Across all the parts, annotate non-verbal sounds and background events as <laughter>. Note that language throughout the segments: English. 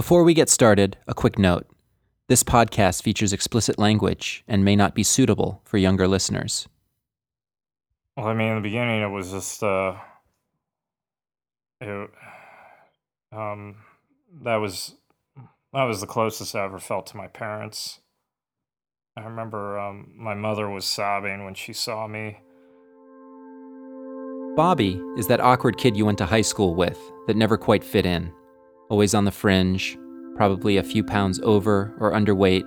Before we get started, a quick note. This podcast features explicit language and may not be suitable for younger listeners. Well, I mean, in the beginning, it was just, uh, it, um, that was, that was the closest I ever felt to my parents. I remember um, my mother was sobbing when she saw me. Bobby is that awkward kid you went to high school with that never quite fit in, always on the fringe, probably a few pounds over or underweight,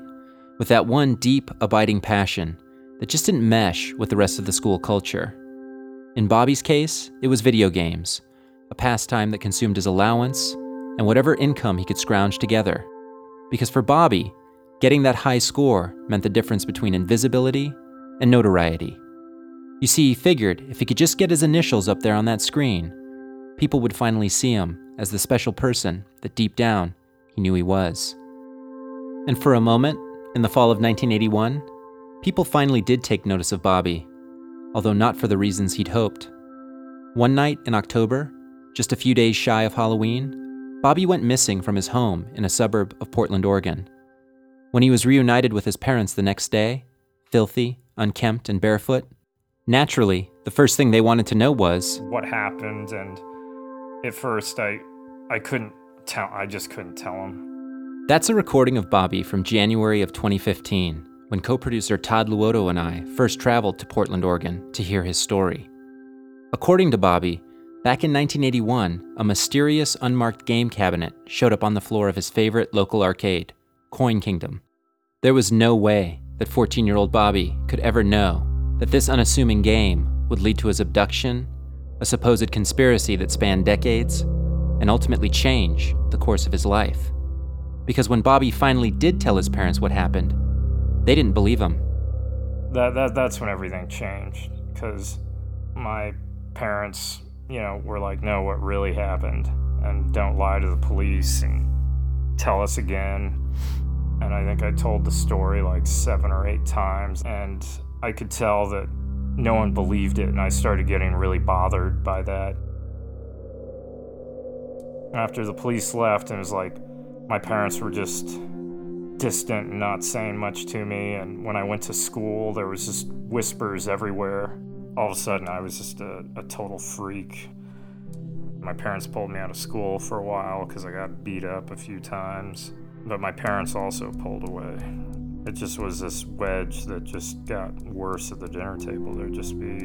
with that one deep, abiding passion that just didn't mesh with the rest of the school culture. In Bobby's case, it was video games, a pastime that consumed his allowance and whatever income he could scrounge together. Because for Bobby, getting that high score meant the difference between invisibility and notoriety. You see, he figured if he could just get his initials up there on that screen, people would finally see him as the special person that deep down he knew he was. And for a moment, in the fall of 1981, people finally did take notice of Bobby, although not for the reasons he'd hoped. One night in October, just a few days shy of Halloween, Bobby went missing from his home in a suburb of Portland, Oregon. When he was reunited with his parents the next day, filthy, unkempt, and barefoot, Naturally, the first thing they wanted to know was what happened, and at first I, I couldn't tell. I just couldn't tell him. That's a recording of Bobby from January of 2015, when co-producer Todd Luoto and I first traveled to Portland, Oregon, to hear his story. According to Bobby, back in 1981, a mysterious unmarked game cabinet showed up on the floor of his favorite local arcade, Coin Kingdom. There was no way that 14-year-old Bobby could ever know that this unassuming game would lead to his abduction, a supposed conspiracy that spanned decades, and ultimately change the course of his life. Because when Bobby finally did tell his parents what happened, they didn't believe him. That, that that's when everything changed because my parents, you know, were like, "No, what really happened?" and don't lie to the police and tell us again. And I think I told the story like seven or eight times, and I could tell that no one believed it, and I started getting really bothered by that. After the police left, and it was like my parents were just distant and not saying much to me. And when I went to school, there was just whispers everywhere. All of a sudden, I was just a, a total freak. My parents pulled me out of school for a while because I got beat up a few times, but my parents also pulled away. It just was this wedge that just got worse at the dinner table. There'd just be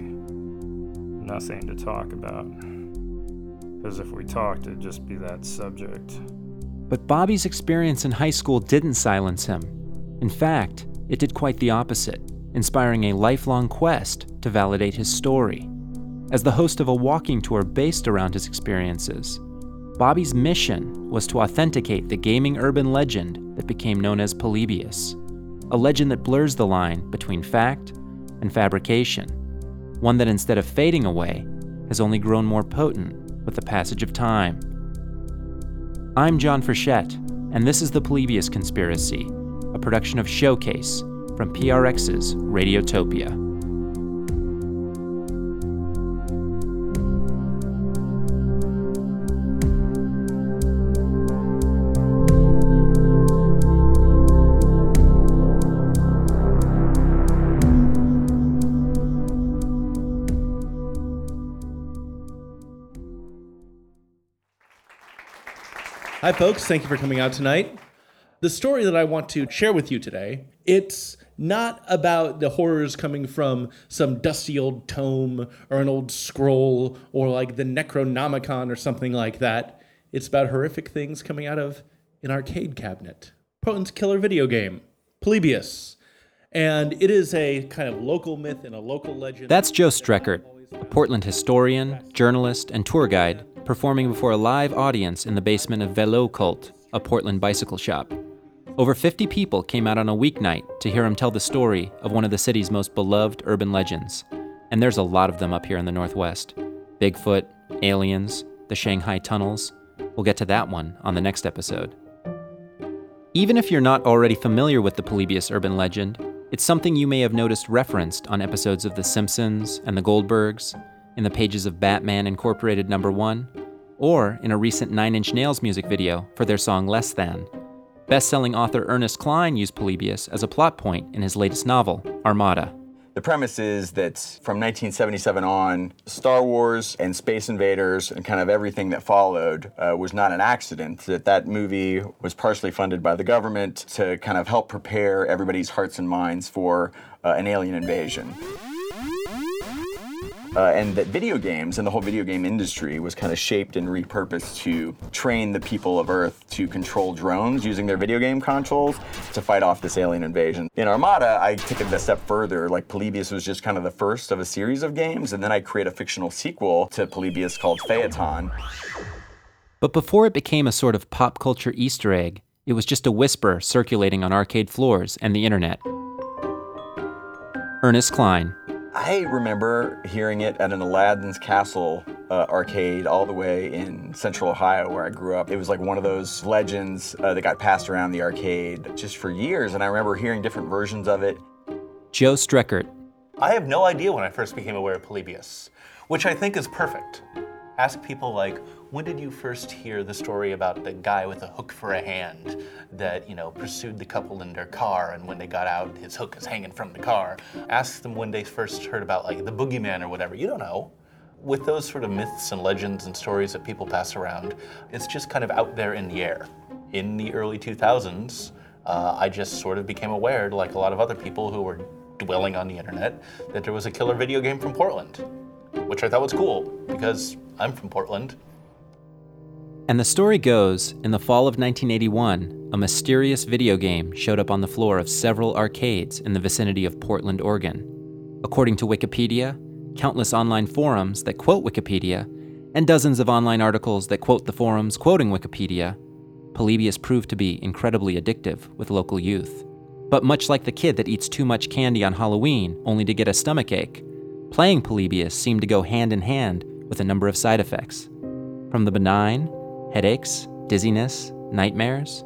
nothing to talk about. Because if we talked, it'd just be that subject. But Bobby's experience in high school didn't silence him. In fact, it did quite the opposite, inspiring a lifelong quest to validate his story. As the host of a walking tour based around his experiences, Bobby's mission was to authenticate the gaming urban legend that became known as Polybius a legend that blurs the line between fact and fabrication, one that instead of fading away, has only grown more potent with the passage of time. I'm John Frechette, and this is The Polybius Conspiracy, a production of Showcase from PRX's Radiotopia. Hi, folks. Thank you for coming out tonight. The story that I want to share with you today, it's not about the horrors coming from some dusty old tome or an old scroll or like the Necronomicon or something like that. It's about horrific things coming out of an arcade cabinet. Portland's killer video game, Polybius. And it is a kind of local myth and a local legend. That's Joe Streckert, a Portland historian, journalist, and tour guide performing before a live audience in the basement of Velo Cult, a Portland bicycle shop. Over 50 people came out on a weeknight to hear him tell the story of one of the city's most beloved urban legends. And there's a lot of them up here in the Northwest Bigfoot, aliens, the Shanghai tunnels. We'll get to that one on the next episode. Even if you're not already familiar with the Polybius urban legend, it's something you may have noticed referenced on episodes of The Simpsons and The Goldbergs, in the pages of Batman Incorporated number 1, or in a recent Nine Inch Nails music video for their song Less Than. Best selling author Ernest Cline used Polybius as a plot point in his latest novel, Armada. The premise is that from 1977 on, Star Wars and Space Invaders and kind of everything that followed uh, was not an accident. That that movie was partially funded by the government to kind of help prepare everybody's hearts and minds for uh, an alien invasion. Uh, and that video games and the whole video game industry was kind of shaped and repurposed to train the people of Earth to control drones using their video game consoles to fight off this alien invasion. In Armada, I took it a step further. Like Polybius was just kind of the first of a series of games, and then I create a fictional sequel to Polybius called Phaeton. But before it became a sort of pop culture Easter egg, it was just a whisper circulating on arcade floors and the internet. Ernest Cline, I remember hearing it at an Aladdin's Castle uh, arcade all the way in central Ohio where I grew up. It was like one of those legends uh, that got passed around the arcade just for years, and I remember hearing different versions of it. Joe Streckert. I have no idea when I first became aware of Polybius, which I think is perfect. Ask people like, when did you first hear the story about the guy with a hook for a hand that, you know, pursued the couple in their car and when they got out, his hook is hanging from the car? Ask them when they first heard about like the boogeyman or whatever. You don't know. With those sort of myths and legends and stories that people pass around, it's just kind of out there in the air. In the early 2000s, uh, I just sort of became aware, like a lot of other people who were dwelling on the internet, that there was a killer video game from Portland, which I thought was cool because I'm from Portland and the story goes in the fall of 1981, a mysterious video game showed up on the floor of several arcades in the vicinity of Portland, Oregon. According to Wikipedia, countless online forums that quote Wikipedia, and dozens of online articles that quote the forums quoting Wikipedia, Polybius proved to be incredibly addictive with local youth. But much like the kid that eats too much candy on Halloween only to get a stomachache, playing Polybius seemed to go hand in hand with a number of side effects. From the benign headaches, dizziness, nightmares,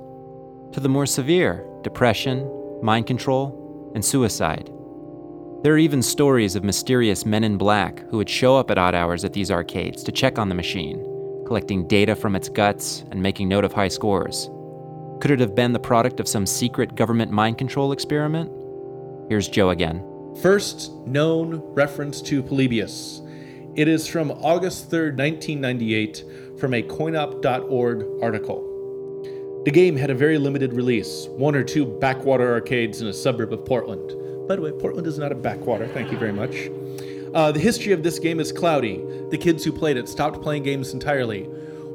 to the more severe depression, mind control, and suicide. There are even stories of mysterious men in black who would show up at odd hours at these arcades to check on the machine, collecting data from its guts and making note of high scores. Could it have been the product of some secret government mind control experiment? Here's Joe again. First known reference to Polybius. It is from August 3rd, 1998, from a coinop.org article. The game had a very limited release, one or two backwater arcades in a suburb of Portland. By the way, Portland is not a backwater, thank you very much. Uh, the history of this game is cloudy. The kids who played it stopped playing games entirely.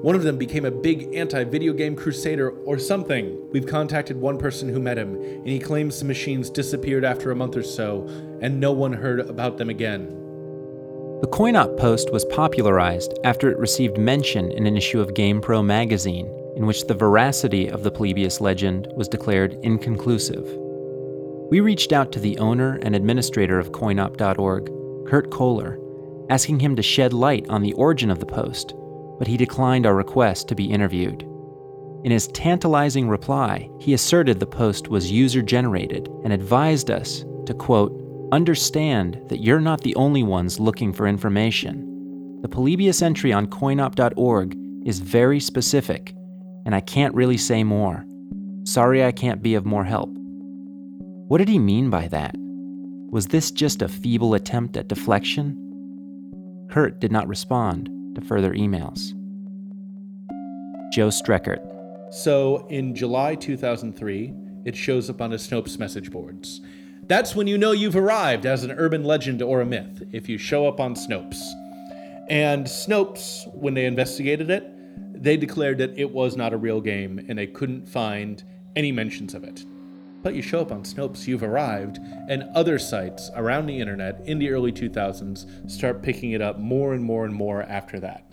One of them became a big anti video game crusader or something. We've contacted one person who met him, and he claims the machines disappeared after a month or so, and no one heard about them again. The CoinOp post was popularized after it received mention in an issue of GamePro magazine, in which the veracity of the Polybius legend was declared inconclusive. We reached out to the owner and administrator of coinop.org, Kurt Koller, asking him to shed light on the origin of the post, but he declined our request to be interviewed. In his tantalizing reply, he asserted the post was user generated and advised us to, quote, Understand that you're not the only ones looking for information. The Polybius entry on coinop.org is very specific, and I can't really say more. Sorry I can't be of more help. What did he mean by that? Was this just a feeble attempt at deflection? Kurt did not respond to further emails. Joe Streckert. So in July 2003, it shows up on the Snopes message boards. That's when you know you've arrived as an urban legend or a myth, if you show up on Snopes. And Snopes, when they investigated it, they declared that it was not a real game and they couldn't find any mentions of it. But you show up on Snopes, you've arrived, and other sites around the internet in the early 2000s start picking it up more and more and more after that.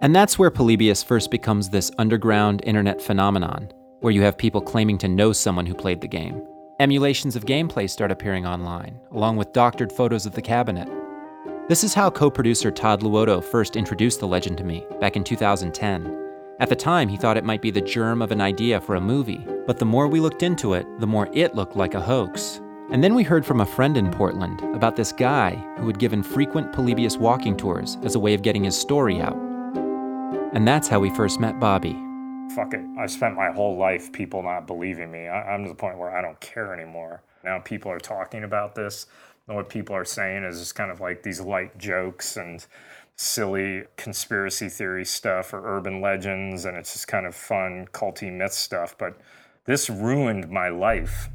And that's where Polybius first becomes this underground internet phenomenon, where you have people claiming to know someone who played the game. Emulations of gameplay start appearing online, along with doctored photos of the cabinet. This is how co producer Todd Luoto first introduced the legend to me, back in 2010. At the time, he thought it might be the germ of an idea for a movie, but the more we looked into it, the more it looked like a hoax. And then we heard from a friend in Portland about this guy who had given frequent Polybius walking tours as a way of getting his story out. And that's how we first met Bobby. Fuck it. I spent my whole life people not believing me. I, I'm to the point where I don't care anymore. Now people are talking about this. And what people are saying is just kind of like these light jokes and silly conspiracy theory stuff or urban legends, and it's just kind of fun, culty myth stuff. But this ruined my life.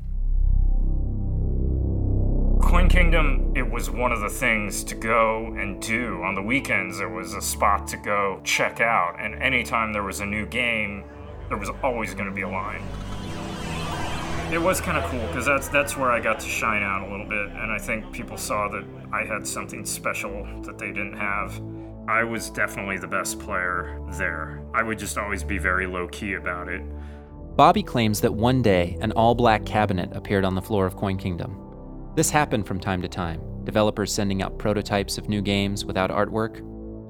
Kingdom, it was one of the things to go and do. On the weekends, there was a spot to go check out, and anytime there was a new game, there was always going to be a line. It was kind of cool because that's that's where I got to shine out a little bit, and I think people saw that I had something special that they didn't have. I was definitely the best player there. I would just always be very low key about it. Bobby claims that one day an all black cabinet appeared on the floor of Coin Kingdom. This happened from time to time, developers sending out prototypes of new games without artwork.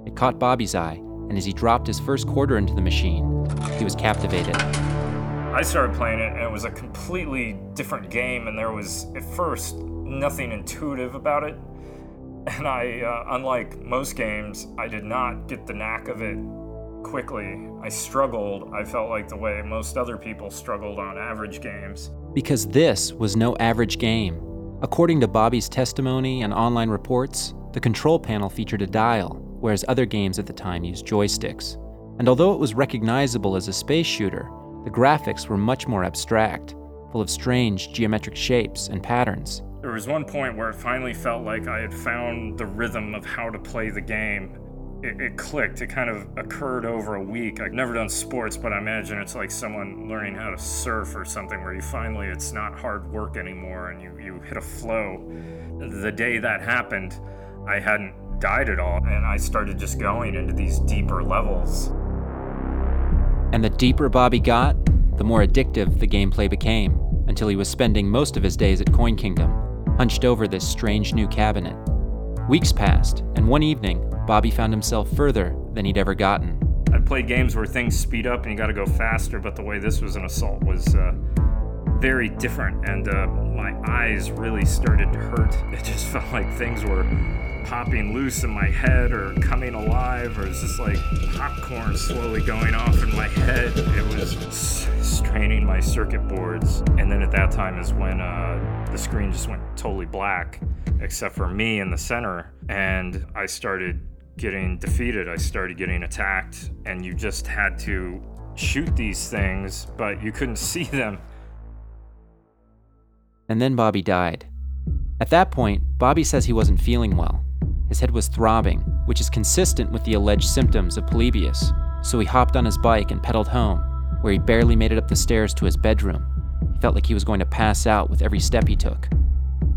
It caught Bobby's eye, and as he dropped his first quarter into the machine, he was captivated. I started playing it, and it was a completely different game, and there was, at first, nothing intuitive about it. And I, uh, unlike most games, I did not get the knack of it quickly. I struggled. I felt like the way most other people struggled on average games. Because this was no average game. According to Bobby's testimony and online reports, the control panel featured a dial, whereas other games at the time used joysticks. And although it was recognizable as a space shooter, the graphics were much more abstract, full of strange geometric shapes and patterns. There was one point where it finally felt like I had found the rhythm of how to play the game it, it, clicked. It kind of occurred over a week. I've never done sports, but I imagine it's like someone learning how to surf or something where you finally, it's not hard work anymore and you, you hit a flow. The day that happened, I hadn't died at all, and I started just going into these deeper levels. And the deeper Bobby got, the more addictive the gameplay became, until he was spending most of his days at Coin Kingdom, hunched over this strange new cabinet. Weeks passed, and one evening, Bobby found himself further than he'd ever gotten. I'd played games where things speed up and you got to go faster, but the way this was an assault was uh, very different, and uh, my eyes really started to hurt. <laughs> It just felt like things were popping loose in my head or coming alive, or it's just like popcorn slowly going off in my head. It was straining my circuit boards. And then at that time is when uh, the screen just went totally black, except for me in the center. And I started getting defeated. I started getting attacked, and you just had to shoot these things, but you couldn't <laughs> see them. And then Bobby died. At that point, Bobby says he wasn't feeling well. His head was throbbing, which is consistent with the alleged symptoms of Polybius, so he hopped on his bike and pedaled home, where he barely made it up the stairs to his bedroom. He felt like he was going to pass out with every step he took.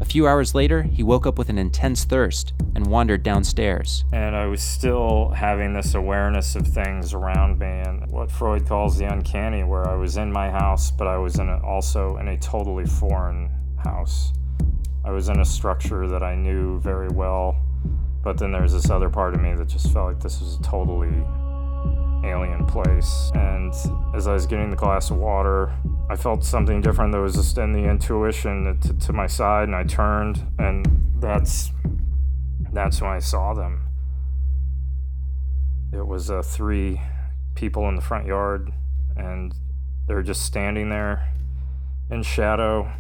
A few hours later, he woke up with an intense thirst and wandered downstairs. And I was still having this awareness of things around me and what Freud calls the uncanny, where I was in my house, but I was in a, also in a totally foreign house. I was in a structure that I knew very well, but then there's this other part of me that just felt like this was a totally alien place. And as I was getting the glass of water, I felt something different that was just in the intuition to, to my side, and I turned, and that's that's when I saw them. It was uh, three people in the front yard, and they're just standing there in shadow.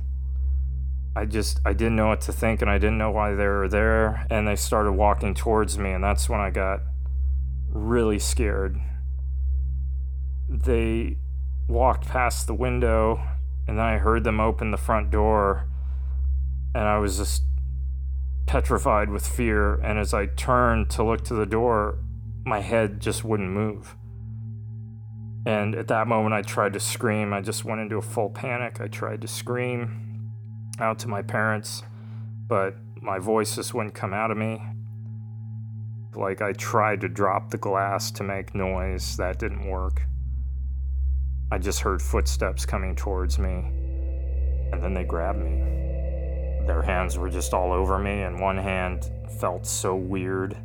I just I didn't know what to think, and I didn't know why they were there. And they started walking towards me, and that's when I got really scared. They walked past the window, and then I heard them open the front door, and I was just petrified with fear. And as I turned to look to the door, my head just wouldn't move. And at that moment, I tried to scream. I just went into a full panic. I tried to scream out to my parents, but my voice just wouldn't come out of me. Like I tried to drop the glass to make noise, that didn't work. I just heard footsteps coming towards me, and then they grabbed me. Their hands were just all over me, and one hand felt so weird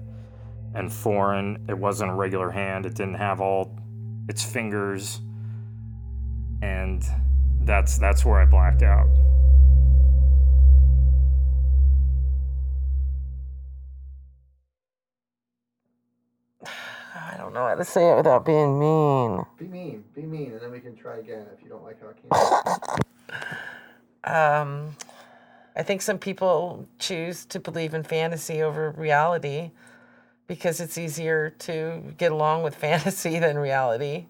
and foreign. It wasn't a regular hand, it didn't have all its fingers. And that's that's where I blacked out. Don't don't know how to say it without being mean. Be mean, be mean, and then we can try again if you don't like how it came. <laughs> Um, I think some people choose to believe in fantasy over reality because it's easier to get along with <laughs> fantasy than reality.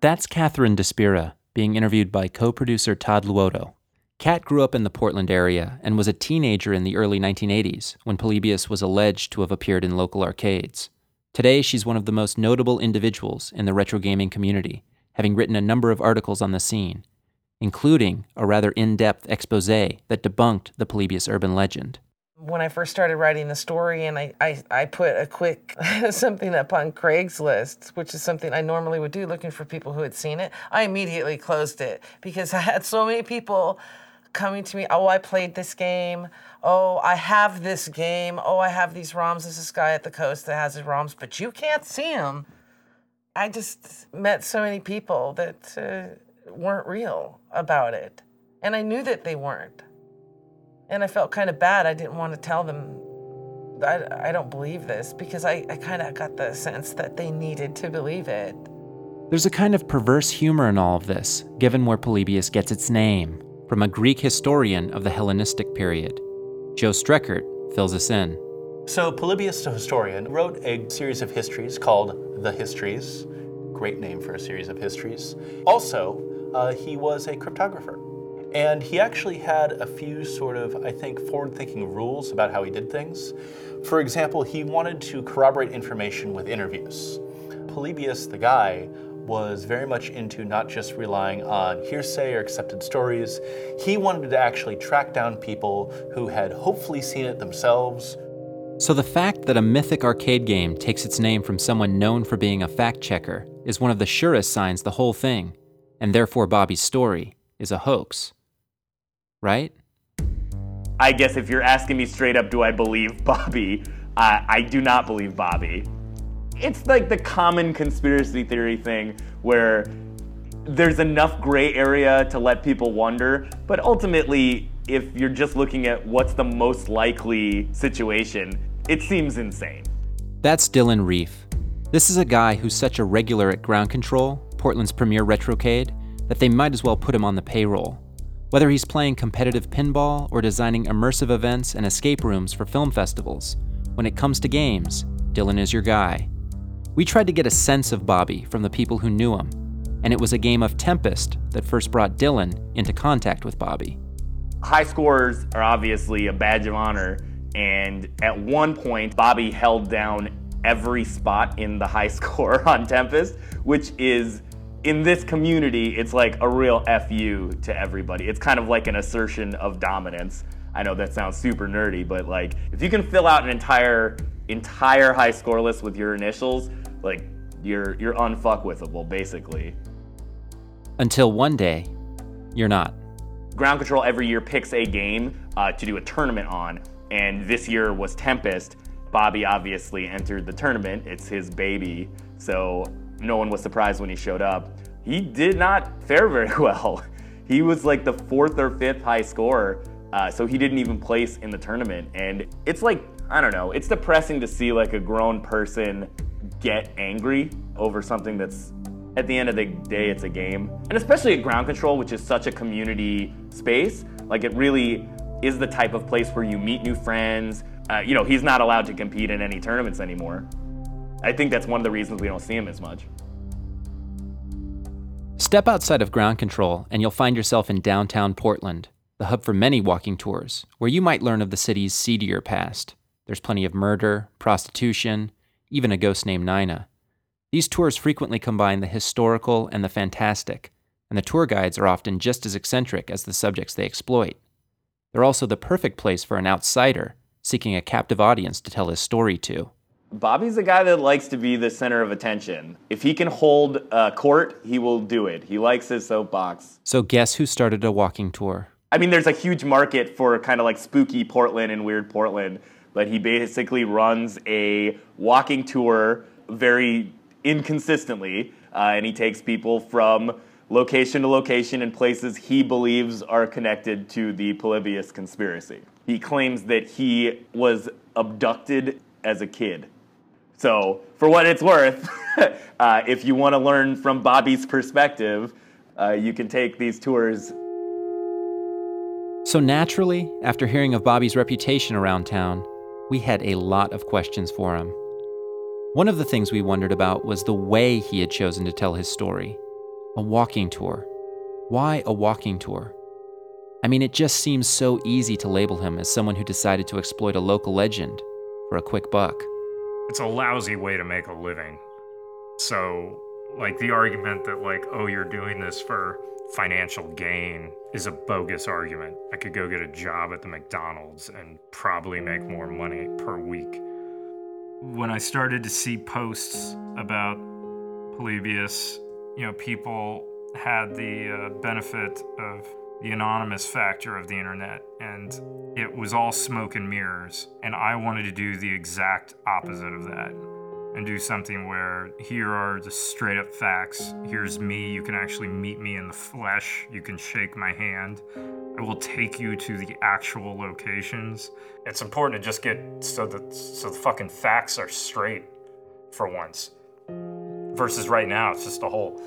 That's Catherine Despira being interviewed by co producer Todd Luoto. Kat grew up in the Portland area and was a teenager in the early 1980s when Polybius was alleged to have appeared in local arcades. Today, she's one of the most notable individuals in the retro gaming community, having written a number of articles on the scene, including a rather in depth expose that debunked the Polybius urban legend. When I first started writing the story, and I, I, I put a quick <laughs> something up on Craigslist, which is something I normally would do looking for people who had seen it, I immediately closed it because <laughs> I had so many people coming to me, oh, I played this game. Oh, I have this game. Oh, I have these ROMs. There's this guy at the coast that has his ROMs, but you can't see him. I just met so many people that uh, weren't real about it. And I knew that they weren't. And I felt kind of bad. I didn't want to tell them, I, I don't believe this, because I, I kind of got the sense that they needed to believe it. There's a kind of perverse humor in all of this, given where Polybius gets its name from a Greek historian of the Hellenistic period. Joe Streckert fills us in. So, Polybius the historian wrote a series of histories called The Histories. Great name for a series of histories. Also, uh, he was a cryptographer. And he actually had a few sort of, I think, forward thinking rules about how he did things. For example, he wanted to corroborate information with interviews. Polybius, the guy, was very much into not just relying on hearsay or accepted stories. He wanted to actually track down people who had hopefully seen it themselves. So, the fact that a mythic arcade game takes its name from someone known for being a fact checker is one of the surest signs the whole thing, and therefore Bobby's story, is a hoax. Right? I guess if you're asking me straight up, do I believe Bobby? Uh, I do not believe Bobby it's like the common conspiracy theory thing where there's enough gray area to let people wonder, but ultimately, if you're just looking at what's the most likely situation, it seems insane. That's Dylan Reef. This is a guy who's such a regular at Ground Control, Portland's premier retrocade, that they might as well put him on the payroll. Whether he's playing competitive pinball or designing immersive events and escape rooms for film festivals, when it comes to games, Dylan is your guy. We tried to get a sense of Bobby from the people who knew him, and it was a game of Tempest that first brought Dylan into contact with Bobby. High scores are obviously a badge of honor, and at one point, Bobby held down every spot in the high <laughs> score on Tempest, which is in this community, it's like a real FU to everybody. It's kind of like an assertion of dominance. I know that sounds super nerdy, but like if you can fill out an entire entire high score list with your initials, like you're you're unfuckwithable basically. Until one day, you're not. Ground Control every year picks a game uh, to do a tournament on, and this year was Tempest. Bobby obviously entered the tournament. It's his baby, so no one was surprised when he showed up. He did not fare <laughs> very well. He was like the fourth or fifth high scorer, uh, so he didn't even place in the tournament. And it's like I don't know. It's depressing to see like a grown person get angry over something that's at the end of the day it's a game. And especially at ground control which is such a community space like it really is the type of place where you meet new friends. Uh, you know he's not allowed to compete in any tournaments anymore. I think that's one of the reasons we don't see him as much. Step outside of ground control and you'll find yourself in downtown portland the hub for many walking tours where you might learn of the city's seedier past. There's plenty of murder prostitution even a ghost named Nina. These tours frequently combine the historical and the fantastic, and the tour guides are often just as eccentric as the subjects they exploit. They're also the perfect place for an outsider seeking a captive audience to tell his story to. Bobby's a guy that likes to be the center of attention. If he can hold a court, he will do it. He likes his soapbox. So, guess who started a walking tour? I mean, there's a huge market for kind of like spooky Portland and weird Portland but he basically runs a walking tour very inconsistently, uh, and he takes people from location to location in places he believes are connected to the Polybius conspiracy. He claims that he was abducted as a kid. So, for what it's worth, <laughs> uh, if you want to learn from Bobby's perspective, uh, you can take these tours. So, naturally, after hearing of Bobby's reputation around town, we had a lot of questions for him. One of the things we wondered about was the way he had chosen to tell his story a walking tour. Why a walking tour? I mean, it just seems so easy to label him as someone who decided to exploit a local legend for a quick buck. It's a lousy way to make a living. So, like, the argument that, like, oh, you're doing this for financial gain is a bogus argument. I could go get a job at the McDonald's and probably make more money per week. When I started to see posts about Polybius, you know, people had the uh, benefit of the anonymous factor of the internet, and it was all smoke and mirrors. And I wanted to do the exact opposite of that and do something where here are the straight up facts. Here's me. You can actually meet me in the flesh. You can shake my hand. I will take you to the actual locations. It's important to just get so that so the fucking facts are straight for once. Versus right now, it's just a whole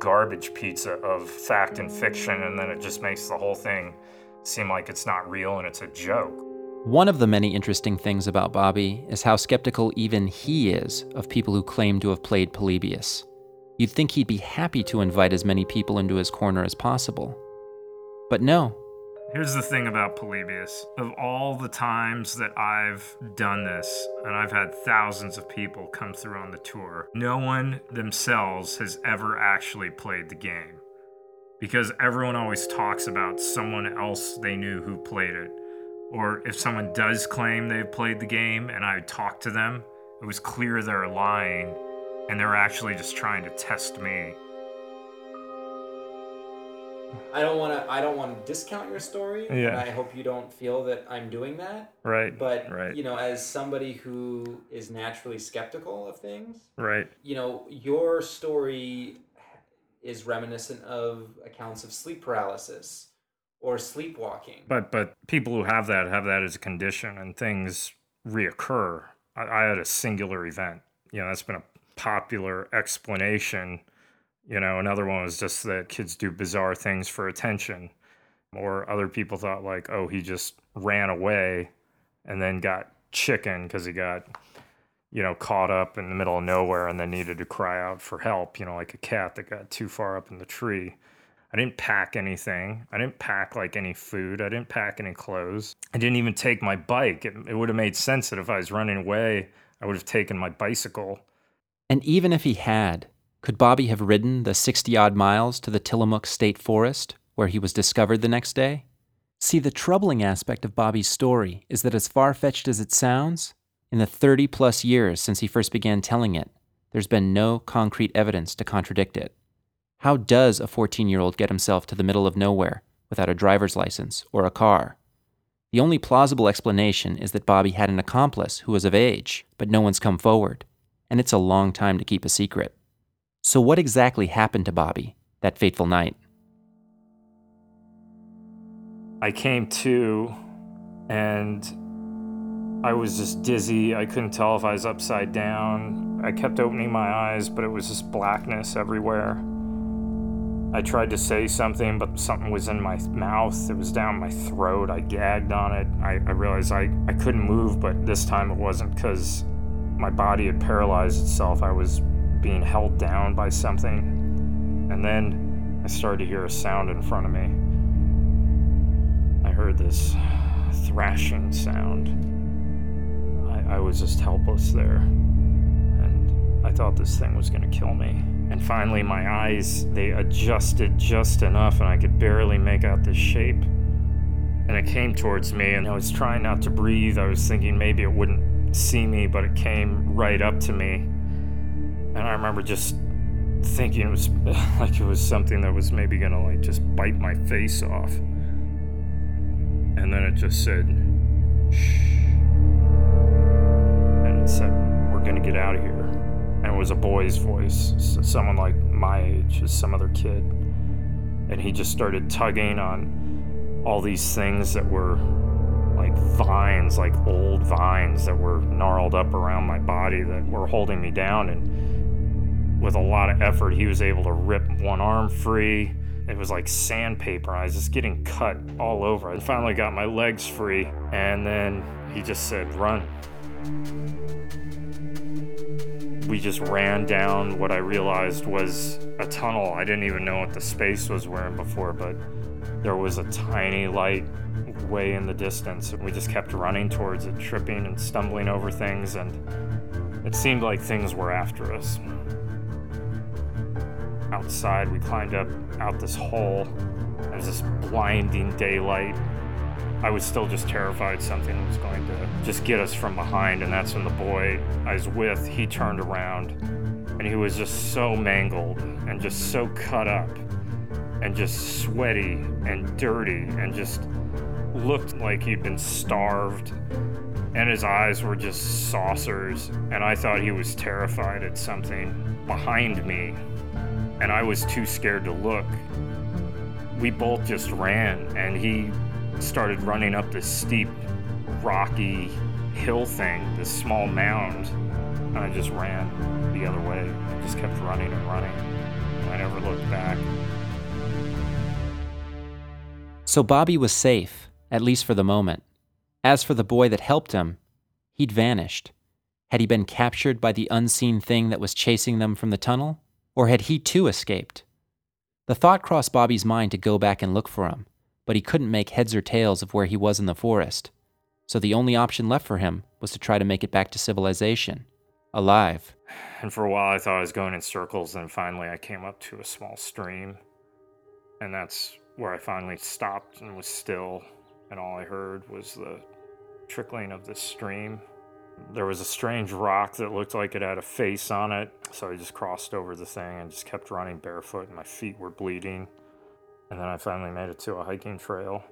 garbage pizza of fact and fiction, and then it just makes the whole thing seem like it's not real and it's a joke. One of the many interesting things about Bobby is how skeptical even he is of people who claim to have played Polybius. You'd think he'd be happy to invite as many people into his corner as possible. But no, Here's the thing about Polybius. Of all the times that I've done this, and I've had thousands of people come through on the tour, no one themselves has ever actually played the game. Because everyone always talks about someone else they knew who played it. Or if someone does claim they've played the game and I talked to them, it was clear they're lying and they're actually just trying to test me. I don't want to. I don't want to discount your story. Yeah. And I hope you don't feel that I'm doing that. Right. But right. you know, as somebody who is naturally skeptical of things, Right. you know, your story is reminiscent of accounts of sleep paralysis or sleepwalking. But but people who have that have that as a condition, and things reoccur. I, I had a singular event. You know, that's been a popular explanation. You know, another one was just that kids do bizarre things for attention, or other people thought like, oh, he just ran away, and then got chicken because he got, you know, caught up in the middle of nowhere and then needed to cry out for help. You know, like a cat that got too far up in the tree. I didn't pack anything. I didn't pack like any food. I didn't pack any clothes. I didn't even take my bike. It, it would have made sense that if I was running away, I would have taken my bicycle. And even if he had, could Bobby have ridden the 60 odd miles to the Tillamook State Forest, where he was discovered the next day? See, the troubling aspect of Bobby's story is that, as far fetched as it sounds, in the 30 plus years since he first began telling it, there's been no concrete evidence to contradict it. How does a 14 year old get himself to the middle of nowhere without a driver's license or a car? The only plausible explanation is that Bobby had an accomplice who was of age, but no one's come forward, and it's a long time to keep a secret. So, what exactly happened to Bobby that fateful night? I came to and I was just dizzy. I couldn't tell if I was upside down. I kept opening my eyes, but it was just blackness everywhere. I tried to say something, but something was in my mouth. It was down my throat. I gagged on it. I, I realized I, I couldn't move, but this time it wasn't because my body had paralyzed itself. I was being held down by something. And then I started to hear a sound in front of me. I heard this thrashing sound. I, I was just helpless there. And I thought this thing was going to kill me. And finally, my eyes, they adjusted just enough, and I could barely make out the shape. And it came towards me, and I was trying not to breathe. I was thinking maybe it wouldn't see me, but it came right up to me. And I remember just thinking it was <laughs> like it was something that was maybe gonna like just bite my face off. And then it just said, shh. And it said, we're gonna get out of here. And it was a boy's voice, someone like my age, some other kid. And he just started tugging on all these things that were like vines, like old vines that were gnarled up around my body that were holding me down. And with a lot of effort, he was able to rip one arm free. It was like sandpaper. I was just getting cut all over. I finally got my legs free, and then he just said, Run. We just ran down what I realized was a tunnel. I didn't even know what the space was we're in before, but there was a tiny light way in the distance, and we just kept running towards it, tripping and stumbling over things, and it seemed like things were after us. Outside, we climbed up out this hole. Was this blinding daylight. I was still just terrified something was going to just get us from behind, and that's when the boy I was with, he turned around, and he was just so mangled and just so cut up and just sweaty and dirty and just looked like he'd been starved. And his eyes were just saucers and i thought he was terrified at something behind me and i was too scared to look. We both just ran and he started running up this steep rocky hill thing this small mound and i just ran the other way I just kept running and running i never looked back So Bobby was safe, at least for the moment. As for the boy that helped him, he'd vanished. Had he been captured by the unseen thing that was chasing them from the tunnel? Or had he too escaped? The thought crossed Bobby's mind to go back and look for him, but he couldn't make heads or tails of where he was in the forest. So the only option left for him was to try to make it back to civilization, alive. And for a while, I thought I was going in circles. And finally, I came up to a small stream. And that's where I finally stopped and was still. And all I heard was the trickling of the stream. There was a strange rock that looked like it had a face on it. So I just crossed over the thing and just kept running barefoot, and my feet were bleeding. And then I finally made it to a hiking trail.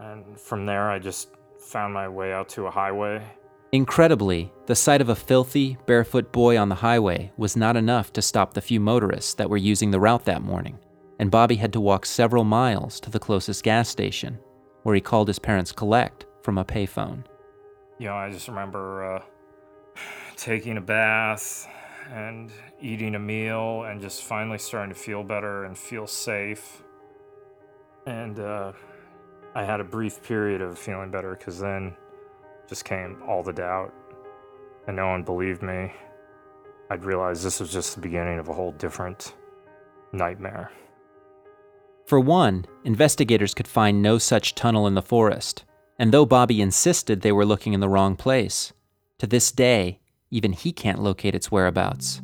And from there, I just found my way out to a highway. Incredibly, the sight of a filthy, barefoot boy on the highway was not enough to stop the few motorists that were using the route that morning, and Bobby had to walk several miles to the closest gas station, where he called his parents collect from a payphone. You know, I just remember uh, taking a bath and eating a meal and just finally starting to feel better and feel safe. And uh, I had a brief period of feeling better because then just came all the doubt, and no one believed me. I'd realized this was just the beginning of a whole different nightmare. For one, investigators could find no such tunnel in the forest, and though Bobby insisted they were looking in the wrong place, to this day, even he can't locate its whereabouts.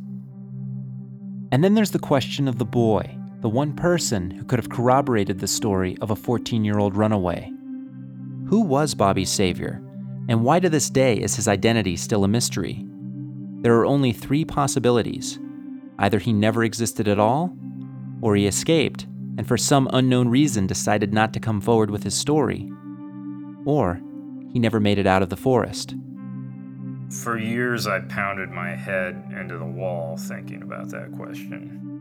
And then there's the question of the boy, the one person who could have corroborated the story of a 14 year old runaway. Who was Bobby's savior, and why to this day is his identity still a mystery? There are only three possibilities either he never existed at all, or he escaped and for some unknown reason decided not to come forward with his story, or he never made it out of the forest. For years, I pounded my head into the wall thinking about that question.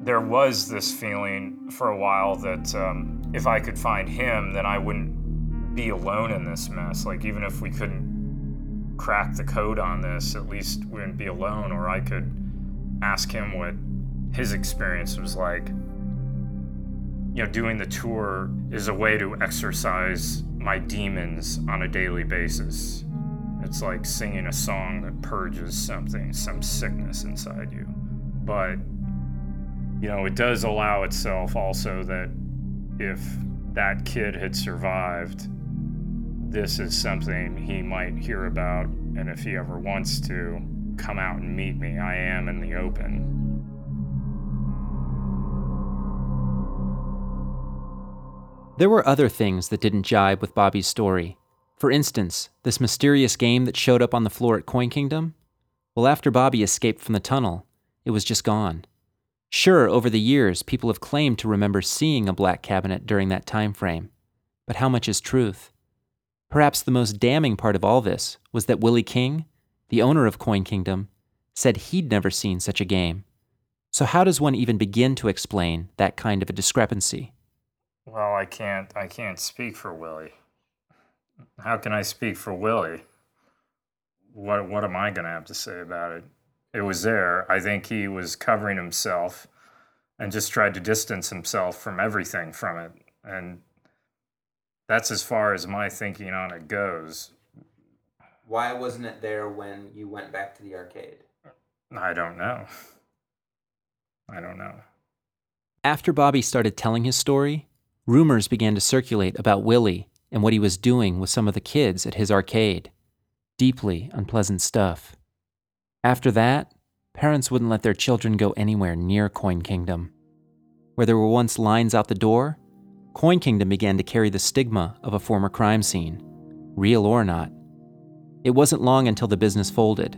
There was this feeling for a while that um, if I could find him, then I wouldn't be alone in this mess. Like, even if we couldn't crack the code on this, at least we wouldn't be alone, or I could ask him what his experience was like. You know, doing the tour is a way to exercise my demons on a daily basis. It's like singing a song that purges something, some sickness inside you. But, you know, it does allow itself also that if that kid had survived, this is something he might hear about. And if he ever wants to come out and meet me, I am in the open. There were other things that didn't jibe with Bobby's story. For instance, this mysterious game that showed up on the floor at Coin Kingdom? Well, after Bobby escaped from the tunnel, it was just gone. Sure, over the years, people have claimed to remember seeing a black cabinet during that time frame, but how much is truth? Perhaps the most damning part of all this was that Willie King, the owner of Coin Kingdom, said he'd never seen such a game. So, how does one even begin to explain that kind of a discrepancy? Well, I can't I can't speak for Willie. How can I speak for Willie? What what am I gonna have to say about it? It was there. I think he was covering himself and just tried to distance himself from everything from it. And that's as far as my thinking on it goes. Why wasn't it there when you went back to the arcade? I don't know. I don't know. After Bobby started telling his story, rumors began to circulate about Willie and what he was doing with some of the kids at his arcade. Deeply unpleasant stuff. After that, parents wouldn't let their children go anywhere near Coin Kingdom. Where there were once lines out the door, Coin Kingdom began to carry the stigma of a former crime scene, real or not. It wasn't long until the business folded.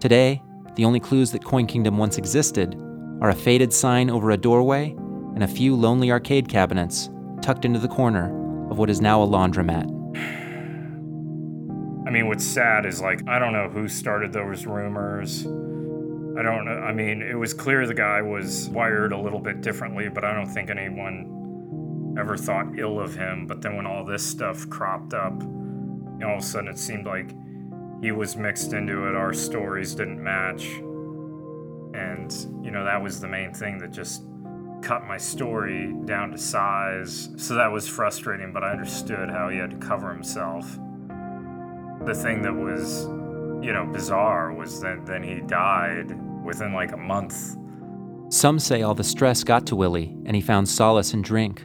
Today, the only clues that Coin Kingdom once existed are a faded sign over a doorway and a few lonely arcade cabinets tucked into the corner of what is now a laundromat. Mean, what's sad is like, I don't know who started those rumors. I don't know. I mean, it was clear the guy was wired a little bit differently, but I don't think anyone ever thought ill of him. But then when all this stuff cropped up, you know, all of a sudden it seemed like he was mixed into it. Our stories didn't match. And, you know, that was the main thing that just cut my story down to size. So that was frustrating, but I understood how he had to cover himself. The thing that was, you know, bizarre was that then he died within like a month. Some say all the stress got to Willie and he found solace in drink.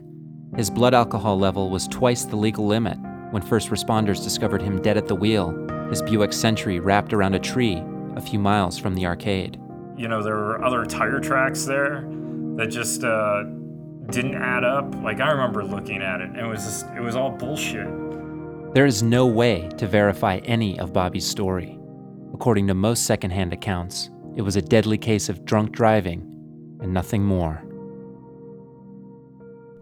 His blood alcohol level was twice the legal limit when first responders discovered him dead at the wheel, his Buick Century wrapped around a tree a few miles from the arcade. You know, there were other tire tracks there that just uh, didn't add up. Like I remember looking at it, and it was just, it was all bullshit. There is no way to verify any of Bobby's story. According to most secondhand accounts, it was a deadly case of drunk driving and nothing more.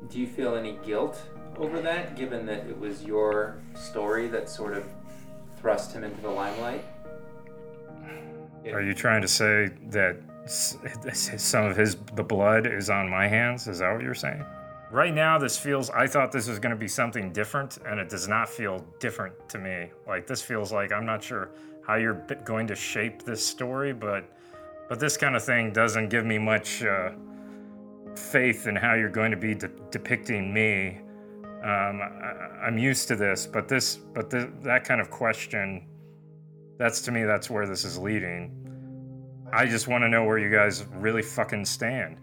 Do you feel any guilt over that, given that it was your story that sort of thrust him into the limelight? Are you trying to say that some of his the blood is on my hands? Is that what you're saying? Right now, this feels. I thought this was going to be something different, and it does not feel different to me. Like this feels like I'm not sure how you're going to shape this story, but but this kind of thing doesn't give me much uh, faith in how you're going to be de- depicting me. Um, I, I'm used to this, but this, but th- that kind of question, that's to me, that's where this is leading. I just want to know where you guys really fucking stand.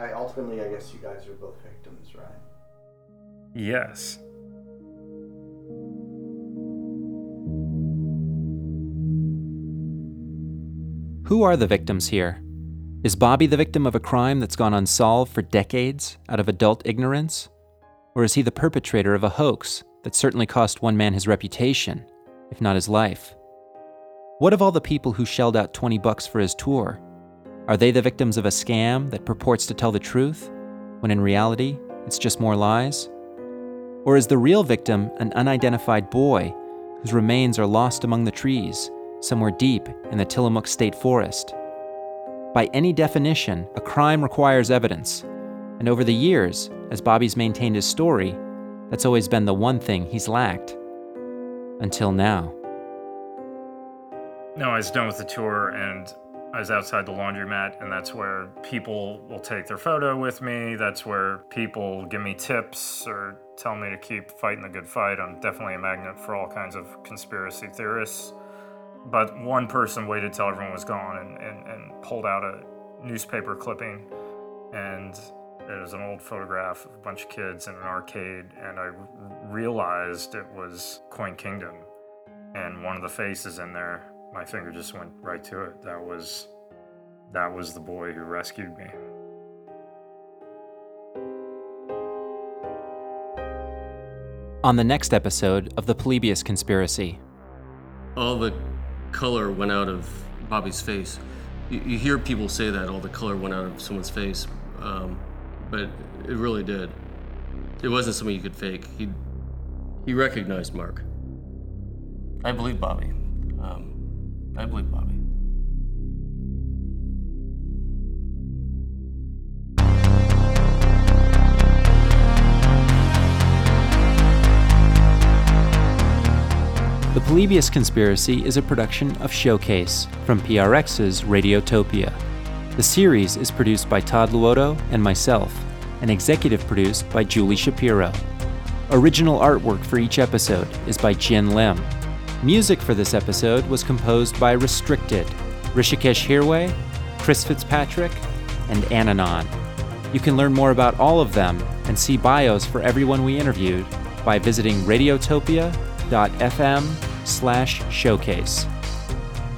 Well, I ultimately, I guess you guys are both victims, right? Yes. Who are the victims here? Is Bobby the victim of a crime that's gone unsolved for decades out of adult ignorance? Or is he the perpetrator of a hoax that certainly cost one man his reputation, if not his life? What of all the people who shelled out 20 bucks for his tour? Are they the victims of a scam that purports to tell the truth, when in reality, it's just more lies? Or is the real victim an unidentified boy whose remains are lost among the trees, somewhere deep in the Tillamook State Forest? By any definition, a crime requires evidence, and over the years, as Bobby's maintained his story, that's always been the one thing he's lacked. Until now. No, I was done with the tour and I was outside the laundromat, and that's where people will take their photo with me. That's where people give me tips or tell me to keep fighting the good fight. I'm definitely a magnet for all kinds of conspiracy theorists. But one person waited till everyone was gone and, and, and pulled out a newspaper clipping, and it was an old photograph of a bunch of kids in an arcade, and I realized it was Coin Kingdom. And one of the faces in there my finger just went right to it. That was that was the boy who rescued me. On the next episode of the Polybius Conspiracy, all the color went out of Bobby's face. You, you hear people say that all the color went out of someone's face, um, but it really did. It wasn't something you could fake. He he recognized Mark. I believe Bobby. Um, I believe Bobby. The Polybius Conspiracy is a production of Showcase from PRX's Radiotopia. The series is produced by Todd Luoto and myself, and executive produced by Julie Shapiro. Original artwork for each episode is by Jin Lim. Music for this episode was composed by Restricted, Hrishikesh Hirway, Chris Fitzpatrick, and Ananon. You can learn more about all of them and see bios for everyone we interviewed by visiting radiotopia.fm slash showcase.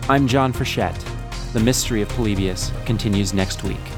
I'm John Frechette. The mystery of Polybius continues next week.